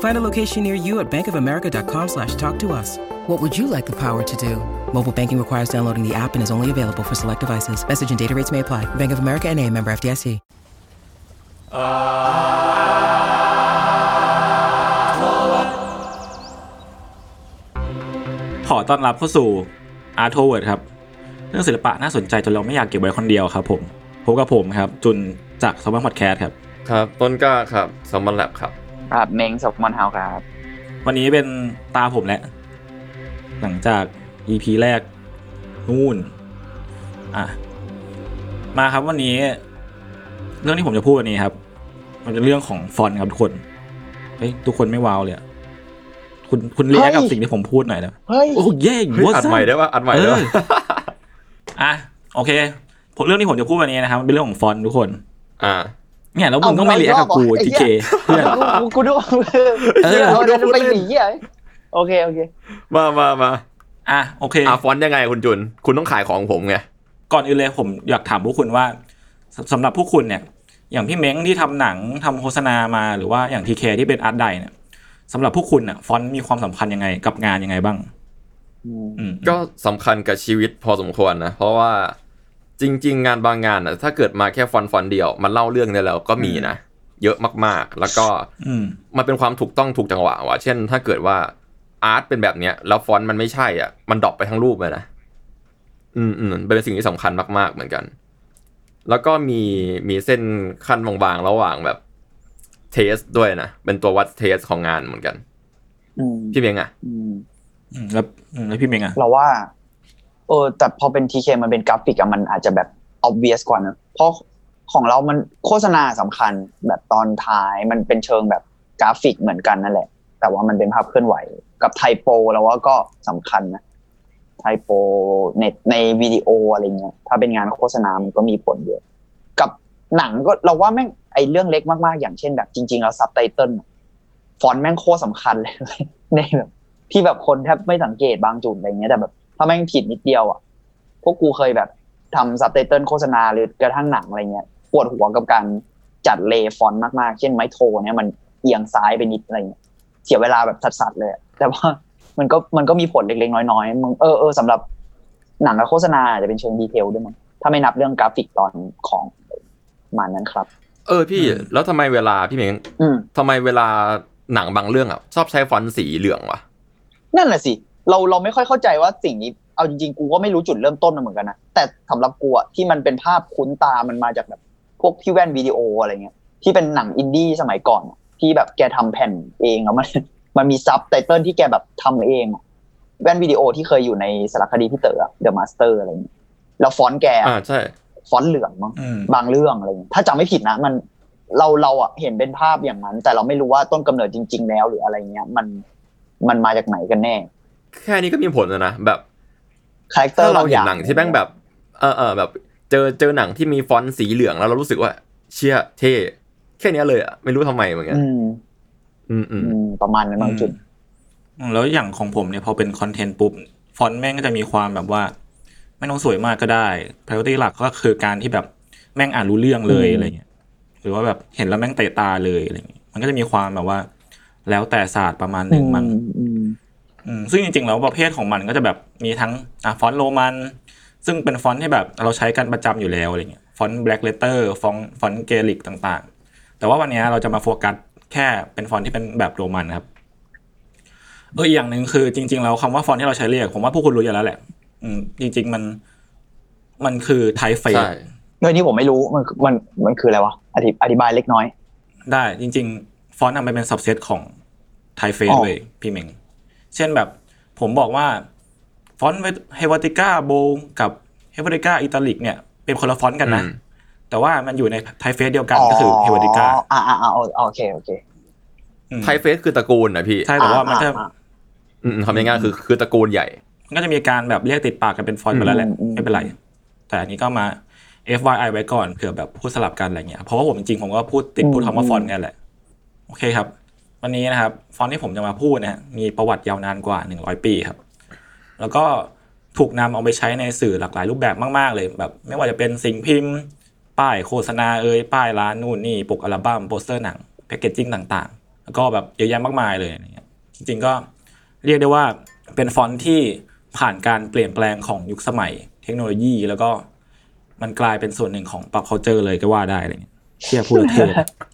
Find a location near you at bankofamerica.com slash talk to us. What would you like the power to do? Mobile banking requires downloading the app and is only available for select devices. Message and data rates may apply. Bank of America and a member FDIC. ขอต้อนรับเข้าสู่ Art o w o r d ครับ เรื่องศิลปะน่าสนใจจนเราไม่อยากเก็บไว้คนเดียวครับผมพบกับผมครับ จุนจากสมัครพอดแคสต์ครับ ครับ ต้นกล้าครับสมบันแลบครับ ครับเม้งสกมอนเฮาครับ วันนี้เป็นตาผมแหละ หลังจาก EP แรก นู่น อะ มาครับวันนี้ เรื่องที่ผมจะพูดวันนี้ครับ มันเป็นเรื่องของฟอนต์ครับทุกคน เฮ้ย ทุกคนไม่ว้าวเลยอะคุณคุณเรียกกับสิ่งที่ผมพูดหน่อยนะเฮ้ย โอ้เย่เฮ้ยอัดใหม่ได้ป่ะอัดใหม่ได้ป่ะเอออะ โอเคผมเรื่องที่ผมจะพูดวันนี้นะครับมันเป็นเรื่องของฟอนต์ทุกคน อ่า เนี่ยแล้วมึงต้องไม่เรียกกับกูเอาทีเอาเคเอาเพื่อนกูกูดูเออเอากูดูเดินไปพูดเล่นหนีอะโอเคโอเคมามามาอะโอเคอ่าฟอนต์ยังไงคุณจุน คุณต้องขายของผมไงก่อนอื่นเลยผมอยากถามพวกคุณว่าสสำหรับพวกคุณเนี่ย อย่างพี่เม้งที่ทำหนังทำโฆษณามาหรือว่าอย่างทีเคที่เป็นอาร์ตไดเนี่ยสำหรับพวกคุณอะฟอนต์มีความสำคัญยังไงกับงานยังไงบ้างอืมก็สำคัญกับชีวิตพอสมควรนะ เพราะว่า จริง ๆ งานบางงานอะถ้าเกิดมาแค่ฟอนต์ฟอนต์เดียว มันเล่าเรื่องได้แล้วก็มีนะ เยอะมากๆ แล้วก็อืมมันเป็นความถูกต้องถูกจังหวะว่ะเช่น ถ้าเกิดว่า art เป็นแบบเนี้ยแล้วฟอนต์มันไม่ใช่อะ มัน drop ไปทั้งรูปเลยนะอืมอืมเป็นสิ่งที่สำคัญมากๆ เหมือนกัน แล้วก็มีมีเส้นคั่นบางๆ ระหว่างแบบ taste ด้วยนะ เป็นตัววัด taste ของงานเหมือนกันอืมพี่เม้งอะอืมอืมแล้วอืมแล้วพี่เม้งอะเราว่า เออแต่พอเป็นทีเคมันเป็นกราฟิกอะมันอาจจะแบบ obvious กว่านะเพราะของเรามันโฆษณาสำคัญแบบตอนท้ายมันเป็นเชิงแบบกราฟิกเหมือนกันนั่นแหละ แต่ว่ามันเป็นภาพเคลื่อนไหว กับ typo เราว่าก็สำคัญนะ typo ในในวิดีโออะไรเงี้ยถ้าเป็นงานโฆษณามันก็มีผลเยอะ กับหนังก็เราว่าแม่งไอเรื่องเล็กมากๆ อย่างเช่นแบบจริงๆแล้วซับไตเติลฟอนต์แม่งโคตรสำคัญเลยในแบบที่แบบคนแทบไม่สังเกตบางจุดอะไรเงี้ยแต่แบบ ถ้าแม่งผิดนิดเดียวอะ พวกกูเคยแบบทำซับไตเติลโฆษณาหรือกระทั่งหนังอะไรเงี้ยปวดหัวกับการจัด lay ฟอนต์มากๆ เช่นไม้โทเนี่ยมันเอียงซ้ายไปนิดอะไรเงี้ยเสียเวลาแบบสัสๆเลยอะแต่ว่ามันก็มันก็มีผลเล็กๆน้อยๆมึงเออเออสำหรับหนังกับโฆษณาอาจจะเป็นเชิง detail ด้วยมั้งถ้าไม่นับเรื่องกราฟิกตอนของประมาณนั้นครับ เออพี่แล้วทำไมเวลาพี่เมงอืมทำไมเวลาหนังบางเรื่องอะชอบใช้ฟอนต์สีเหลืองวะนั่นแหละสิ เราเราไม่ค่อยเข้าใจว่าสิ่งนี้เอาจริงๆกูก็ไม่รู้จุดเริ่มต้นมันเหมือนกันนะแต่สำหรับกูอะที่มันเป็นภาพคุ้นตามันมาจากแบบพวกพี่แว่นวิดีโออะไรเงี้ยที่เป็นหนังอินดี้สมัยก่อนอะที่แบบแกทำแผ่นเองแล้วมันมันมีซับไตเติลที่แกแบบทำเองอะแว่นวิดีโอที่เคยอยู่ในสารคดีพี่เต๋อ The Master อะไรเงี้ยแล้วฟอนต์แกอะอ่าใช่ฟอนต์เหลืองมั้งอืมบางเรื่องอะไรเงี้ยถ้าจำไม่ผิดนะมันเราเราอะเห็นเป็นภาพอย่างนั้น แต่เราไม่รู้ว่าต้นกำเนิดจริง ๆ แล้วหรืออะไรเงี้ย มันมันมาจากไหนกันแน่ แค่นี้ก็มีผลแล้วนะแบบ character บางอย่าง ถ้าเราเห็นหนังที่แม่งแบบ เออเออแบบ เจอเจอหนังที่มีฟอนต์สีเหลืองแล้วเรารู้สึกว่า เชี่ยเท่แค่เนี้ยเลยอะไม่รู้ทำไมเหมือนกันอืมอืมอืมอืมประมาณนั้นบางจุดอืมแล้วอย่างของผมเนี่ยพอเป็นคอนเทนต์ปุ๊บฟอนต์แม่งก็จะมีความแบบว่า ไม่ต้องสวยมากก็ได้ priority หลักก็คือการที่แบบแม่งอ่านรู้เรื่องเลยอืมอะไรเงี้ยหรือว่าแบบเห็นแล้วแม่งเตะตาเลยอะไรเงี้ยมันก็จะมีความแบบว่า แล้วแต่ศาสตร์ประมาณหนึ่งมั้งอืมอืม ซึ่งจริงๆแล้วประเภทของมันก็จะแบบมีทั้งอะฟอนต์โรมัน ซึ่งเป็นฟอนต์ที่แบบเราใช้กันประจำอยู่แล้วอะไรเงี้ยฟอนต์ black letter ฟอนต์ฟอนต์เกลิกต่างๆ แต่ว่าวันนี้เราจะมาโฟกัสแค่เป็นฟอนต์ที่เป็นแบบโรมันครับเอออีกอย่างหนึ่งคือจริงๆแล้วคำว่าฟอนต์ที่เราใช้เรียก ผมว่าพวกคุณรู้อยู่แล้วแหละ อืมจริง ๆมันมันคือ typeface ใช่เรื่องนี้ผมไม่รู้มันมันมันคืออะไรวะอธิอธิบายเล็กน้อย ได้จริง ๆ ฟอนต์อะมันเป็น subset ของ typeface อ๋อเลยพี่เมง เช่นแบบผมบอกว่าฟอนต์ Helvetica Boldกับ Helvetica Italic เนี่ยเป็นคนละฟอนต์กันนะอืมแต่ว่ามันอยู่ใน typeface เดียวกันก็คือ Helvetica อ่าอ่าอ่าโอเคโอเค typeface คือตระกูลนะพี่ ใช่แต่ว่ามันจะอ่าอืมคำง่ายๆคือคือตระกูลใหญ่มันก็จะมีการแบบเรียกติดปากกันเป็นฟอนต์ไปแล้วแหละอืมไม่เป็นไร แต่อันนี้ก็มา FYI ไว้ก่อนเผื่อแบบพูดสลับกันอะไรเงี้ยเพราะว่าผมจริงๆผมก็พูดติดพูดคำว่าฟอนต์กันแหละ โอเคครับ วันนี้นะครับฟอนต์ที่ผมจะมาพูดนะมีประวัติยาวนานกว่า 100 ปีครับ แล้วก็ถูกนำเอาไปใช้ในสื่อหลากหลายรูปแบบมากๆเลยแบบ ไม่ว่าจะเป็นสิ่งพิมพ์ ป้ายโฆษณาเอ่ยป้ายร้านนู่นนี่ปกอัลบั้มโปสเตอร์หนัง packaging ต่างๆ แล้วก็แบบเยอะแยะมากมายเลยอะไรเงี้ยจริงๆก็เรียกได้ว่าเป็นฟอนต์ที่ผ่านการเปลี่ยนแปลงของยุคสมัย เทคโนโลยี แล้วก็มันกลายเป็นส่วนหนึ่งของ pop culture เลยก็ว่าได้อะไรเงี้ยเชี่ยพูดแล้วเท่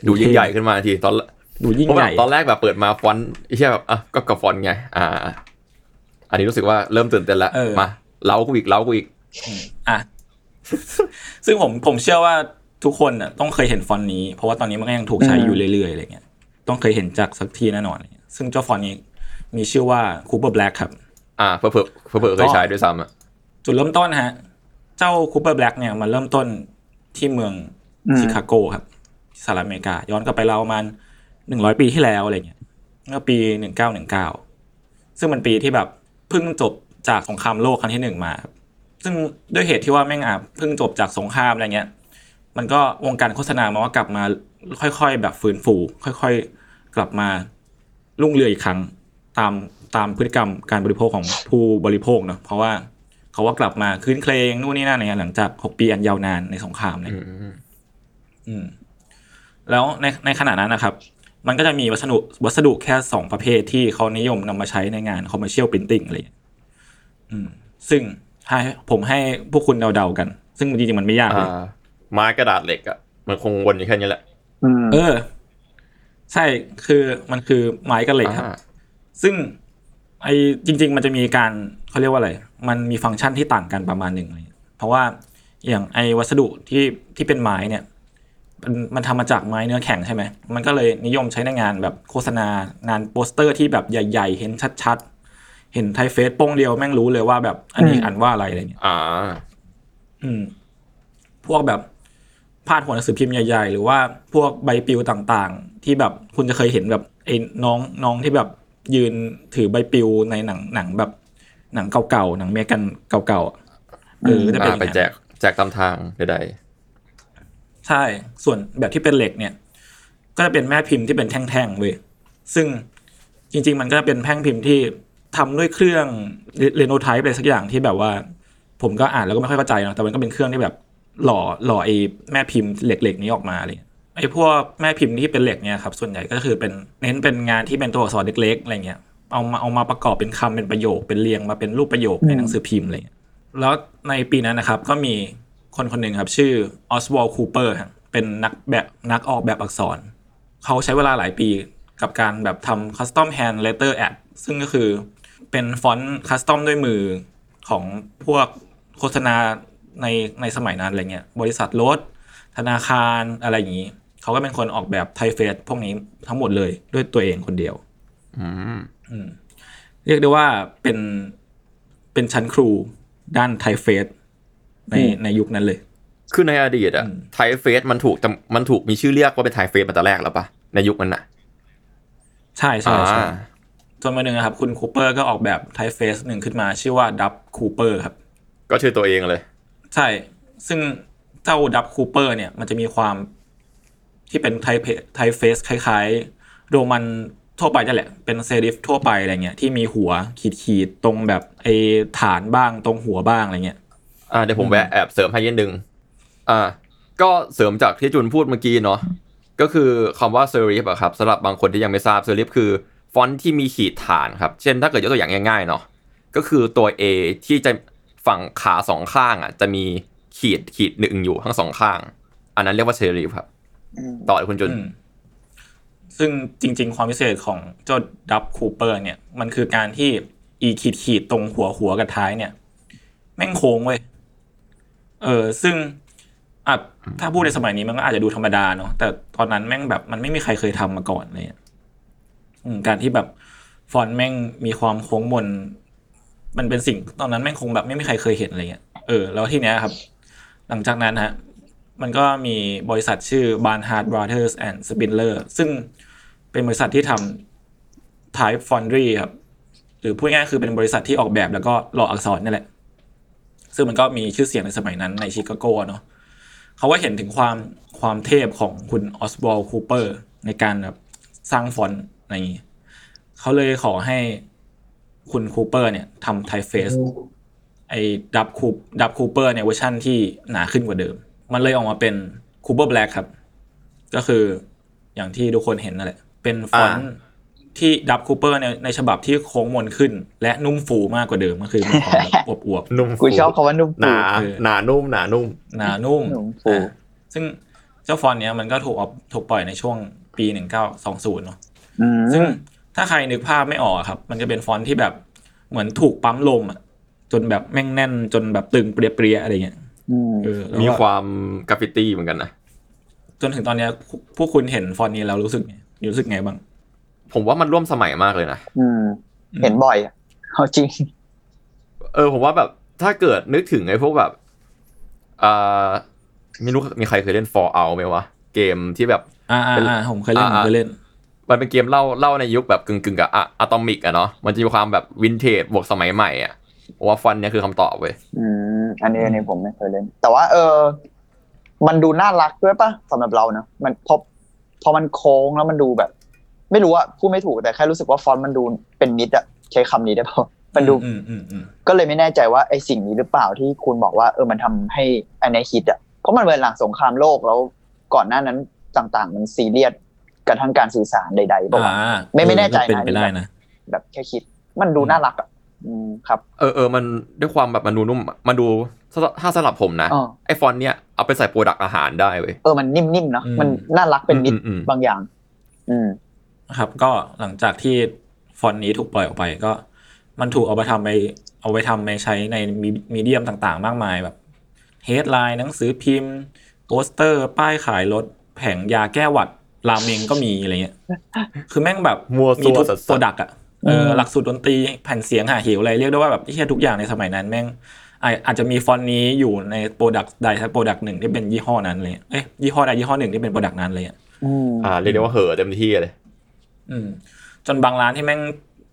ดูยิ่งใหญ่ขึ้นมาทีตอน ดูยิ่งใหญ่ เพราะแบบตอนแรกแบบเปิดมาฟอนต์ไอ้เหี้ยแบบอะก็กับฟอนต์ไง อ่า อันนี้รู้สึกว่าเริ่มตื่นเต้นแล้วเออมาเล้ากูอีกเล้ากูอีกอะซึ่งผมผมเชื่อว่าทุกคนน่ะต้องเคยเห็นฟอนต์นี้ เพราะว่าตอนนี้มันก็ยังถูกใช้อยู่เรื่อยๆอะไรเงี้ยต้องเคยเห็นจากสักทีแน่นอนอะไรเงี้ยซึ่งเจ้าฟอนต์นี้มีชื่อว่า Cooper Black ครับ อ่าเผื่อเผื่อเผื่อเผื่อเคยใช้ด้วยซ้ำอะจุดเริ่มต้นนะฮะ เจ้า Cooper Black เนี่ยมันเริ่มต้นที่เมืองอืมชิคาโกครับสหรัฐอเมริกา ย้อนกลับไปเราวประมาณ หนึ่งร้อยปีที่แล้วอะไรเงี้ยเมื่อปีหนึ่งเก้าหนึ่งเก้าซึ่งมันปีที่แบบเพิ่งจบจากสงครามโลกครั้งที่หนึ่งมาครับซึ่งด้วยเหตุที่ว่าแม่งอะเพิ่งจบจากสงครามอะไรเงี้ย มันก็วงการโฆษณามาว่ากลับมาค่อยๆ แบบฟื้นฟู ค่อย ๆ กลับมารุ่งเรืองอีกครั้งตามตามพฤติกรรมการบริโภคของผู้บริโภคเนาะเพราะว่าเขาว่ากลับมาคืนเคลงนู่นนี่นั่นเนี่ยหลังจากหกปีอันยาวนานในสงครามเนี่ยอืมอืมแล้วในในขณะนั้นนะครับ มันก็จะมีวัสดุวัสดุแค่สองประเภทที่เขานิยมนำมาใช้ในงาน commercial printing อะไรอย่างเงี้ยอืมซึ่งให้ผมให้พวกคุณเดาๆกัน ซึ่งจริงๆมันไม่ยากเลยอ่าไม้กระดาษเหล็กอะมันคงวนอยู่แค่นี้แหละอืมเออ ใช่คือมันคือไม้กับเหล็กครับอ่าซึ่งไอจริง ๆ มันจะมีการเขาเรียกว่าอะไร มันมีฟังก์ชันที่ต่างกันประมาณหนึ่งเลยเพราะว่าอย่างไอวัสดุที่ที่เป็นไม้เนี่ย มันมันทำมาจากไม้เนื้อแข็งใช่ไหม มันก็เลยนิยมใช้ในงานแบบโฆษณางานโปสเตอร์ที่แบบใหญ่ ๆ เห็นชัดๆ เห็น typeface โป้งเดียวแม่งรู้เลยว่าแบบอันนี้อ่านว่าอะไรอะไรเงี้ยอ่า อืม พวกแบบพาดหัวหนังสือพิมพ์ใหญ่ ๆ หรือว่าพวกใบปลิวต่างๆ ที่แบบคุณจะเคยเห็นแบบไอ้น้องน้องที่แบบยืนถือใบปลิวในหนังหนังแบบหนังเก่าๆหนังเมกันเก่าๆอะเออจะเป็นอย่างอ่าไปนั้นแจกแจกตามทางใด ใช่ ส่วนแบบที่เป็นเหล็กเนี่ย ก็จะเป็นแม่พิมพ์ที่เป็นแท่งๆเว้ยซึ่งจริง ๆ มันก็เป็นแท่งพิมพ์ที่ทำด้วยเครื่องเรโนไทป์อะไรสักอย่างที่แบบว่า ผมก็อ่านแล้วก็ไม่ค่อยเข้าใจเนะแต่มันก็เป็นเครื่องที่แบบหล่อหล่อไอ้แม่พิมพ์เหล็กๆนี้ออกมาเลยไอ้พวกแม่พิมพ์ที่เป็นเหล็กเนี่ยครับส่วนใหญ่ก็คือเป็นเน้นเป็นงานที่เป็นตัวอักษรเล็กๆอะไรเงี้ยเอามาเอามาประกอบเป็นคำเป็นประโยคเป็นเรียงมาเป็นรูปประโยคในหนังสือพิมพ์อะไรเงี้ยแล้วในปีนั้นนะครับก็มี คนคนหนึ่งครับ ชื่อ Oswald Cooper เป็นนักแบบนักออกแบบอักษร เขาใช้เวลาหลายปีกับการแบบทำ custom hand letter ad ซึ่งก็คือเป็นฟอนต์ custom ด้วยมือของพวกโฆษณาในในสมัยนั้นอะไรเงี้ยบริษัทรถธนาคารอะไรอย่างนี้เขาก็เป็นคนออกแบบ typeface พวกนี้ทั้งหมดเลยด้วยตัวเองคนเดียวๆอืมอืมเรียกได้ว่าเป็นเป็นชั้นครูด้าน typeface ในในยุคนั้นเลย คือในอดีตอะอืม typeface มันถูกจำมันถูกมีชื่อเรียกว่าเป็น typeface มาแต่แรกแล้วปะในยุคนั้นน่ะใช่ใช่ใช่อ่าจนมาหนึ่งนะครับ คุณคูเปอร์ก็ออกแบบ typeface หนึ่งขึ้นมาชื่อว่าดับคูเปอร์ครับ ก็ชื่อตัวเองเลย ใช่ ซึ่งเจ้าดับคูเปอร์เนี่ย มันจะมีความที่เป็นไท typeface คล้ายๆ โรมันทั่วไปนั่นแหละ เป็น serif ทั่วไปอะไรเงี้ยที่มีหัวขีดขีดๆตรงแบบไอฐานบ้างตรงหัวบ้างอะไรเงี้ย อ่าเดี๋ยวผมแวะแอบเสริมให้นิดนึงอ่า ก็เสริมจากที่จุนพูดเมื่อกี้เนาะก็คือคำว่า serif อะครับสำหรับบางคนที่ยังไม่ทราบ serif คือฟอนต์ที่มีขีดฐานครับ เช่นถ้าเกิดยกตัวอย่างง่ายๆเนาะก็คือตัว A ที่จะฝั่งขาสองข้างอะจะมีขีดขีดหนึ่งอยู่ทั้งสองข้าง อันนั้นเรียกว่าเซริฟครับอืมต่อเลยคุณจุนอืมซึ่งจริง ๆ ความพิเศษของเจ้าดับคูเปอร์เนี่ย มันคือการที่อีขีดขีดๆตรงหัวหัวกับท้ายเนี่ย แม่งโค้งเว้ย เออซึ่งอะถ้าพูดในสมัยนี้มันก็อาจจะดูธรรมดาเนาะแต่ตอนนั้นแม่งแบบมันไม่มีใครเคยทำมาก่อนเลยการที่แบบฟอนต์แม่งมีความโค้งมนมันเป็นสิ่งตอนนั้นแม่งคงแบบไม่มีใครเคยเห็นอะไรเงี้ยเออแล้วทีเนี้ยครับ หลังจากนั้นฮะมันก็มีบริษัทชื่อ Barnhart Brothers and Spindler ซึ่งเป็นบริษัทที่ทำ Type Foundry ครับ หรือพูดง่ายๆคือเป็นบริษัทที่ออกแบบแล้วก็หล่ออักษรนี่แหละ ซึ่งมันก็มีชื่อเสียงในสมัยนั้นในชิคาโกเนาะเขาก็เห็นถึงความความเทพของคุณ Oswald Cooper ในการแบบสร้างฟอนต์อะไรอย่างนี้เขาเลยขอให้คุณคูเปอร์เนี่ยทำ typeface ไอ้ดับคูดับคูเปอร์เนี่ยเวอร์ชั่นที่หนาขึ้นกว่าเดิม มันเลยออกมาเป็น Cooper Black ครับ ก็คืออย่างที่ทุกคนเห็นนั่นแหละ เป็นฟอนต์ ที่ดับคูเปอร์ในในฉบับที่โค้งมนขึ้น และนุ่มฟูมากกว่าเดิมก็คือมีความแบบอวบนุ่มกูชอบคำว่านุ่มหฟูนาเออหนานุ่มหนานุ่มๆหนานุ่มนุ่มฟูอ่าซึ่งเจ้าฟอนต์เนี้ยมันก็ถูกออกถูกปล่อยในช่วงปีหนึ่งเก้าสองศูนย์เนาะอืมซึ่งถ้าใครนึกภาพไม่ออกอะครับ มันจะเป็นฟอนต์ที่แบบเหมือนถูกปั๊มลมอะจนแบบแม่งแน่นจนแบบตึงเปรี๊ยะๆอะไรเงี้ยอืมเออแล้วมีแบบความกราฟฟิตี้เหมือนกันนะจนถึงตอนเนี้ยพวกคุณเห็นฟอนต์นี้แล้วรู้สึกไงรู้สึกไงบ้าง ผมว่ามันร่วมสมัยมากเลยนะอืม เห็นบ่อยอะเอาจริง เออ ผมว่าแบบถ้าเกิดนึกถึงไอ้พวกแบบอ่าไม่รู้มีใครเคยเล่น For Out ไหมวะ เกมที่แบบ อ่าอ่าอ่าผมเคยเล่นผมเคยเล่น มันเป็นเกมเล่าเล่าในยุคแบบกึ่งกึ่งๆกับอะตอมิกอะเนาะมันจะมีความแบบวินเทจบวกสมัยใหม่อะผมว่าฟอนต์เนี่ยคือคำตอบเว้ยอืมอันนี้อันนี้ผมไม่เคยเล่น แต่ว่า เออ มันดูน่ารักด้วยปะสำหรับเราเนอะมันพอพอมันโค้งแล้วมันดูแบบ ไม่รู้อะพูดไม่ถูกแต่แค่รู้สึกว่าฟอนต์มันดูเป็นมิตรอะใช้คำนี้ได้ปะมันดูอืมอืมอืมก็เลยไม่แน่ใจว่าไอ้สิ่งนี้หรือเปล่าที่คุณบอกว่าเออมันทำให้อันนี้ฮิตอะเพราะมันเป็นหลังสงครามโลกแล้วก่อนหน้านั้นต่างๆ มันซีเรียสกันทั้งการสื่อสารใดๆบอกว่าอ่าไม่ไม่แน่ใจเป็นนะไปได้นะแบบแค่คิดมันดูน่ารักอะอืมครับ เออเออมันด้วยความแบบมันดูนุ่มมันดูถ้าถ้าสำหรับผมนะอ๋อไอ้ฟอนต์เนี่ยเอาไปใส่ product อาหารได้เว้ยเออมันนิ่มๆเนาะอืมมันน่ารักเป็นมิตรอืมอืมอืมบางอย่าง อืม ครับ ก็หลังจากที่ฟอนต์นี้ถูกปล่อยออกไปก็มันถูกเอาไปทำไปเอาไปทำไปใช้ในมีมี medium ต่างๆ มากมายแบบ headline หนังสือพิมพ์โปสเตอร์ ป้ายขายรถแผงยาแก้หวัดราเมงก็มีอะไรเงี้ย คือแม่งแบบมั่วมีซั่วทุกสัส product อะเอออืมหลักสูตรดนตรีแผ่นเสียงหาหิวอะไรเรียกได้ว่าแบบที่ทุกอย่างในสมัยนั้นแม่งอาอาจจะมีฟอนต์นี้อยู่ใน product ใดสัก product หนึ่งที่เป็นยี่ห้อนั้นเลยเอ้ยยี่ห้อใดยี่ห้อหนึ่งที่เป็น product นั้นเลยอะอืมอ่าเรียกได้ว่าเหอะเต็มที่เลย อืมจนบางร้านที่แม่ง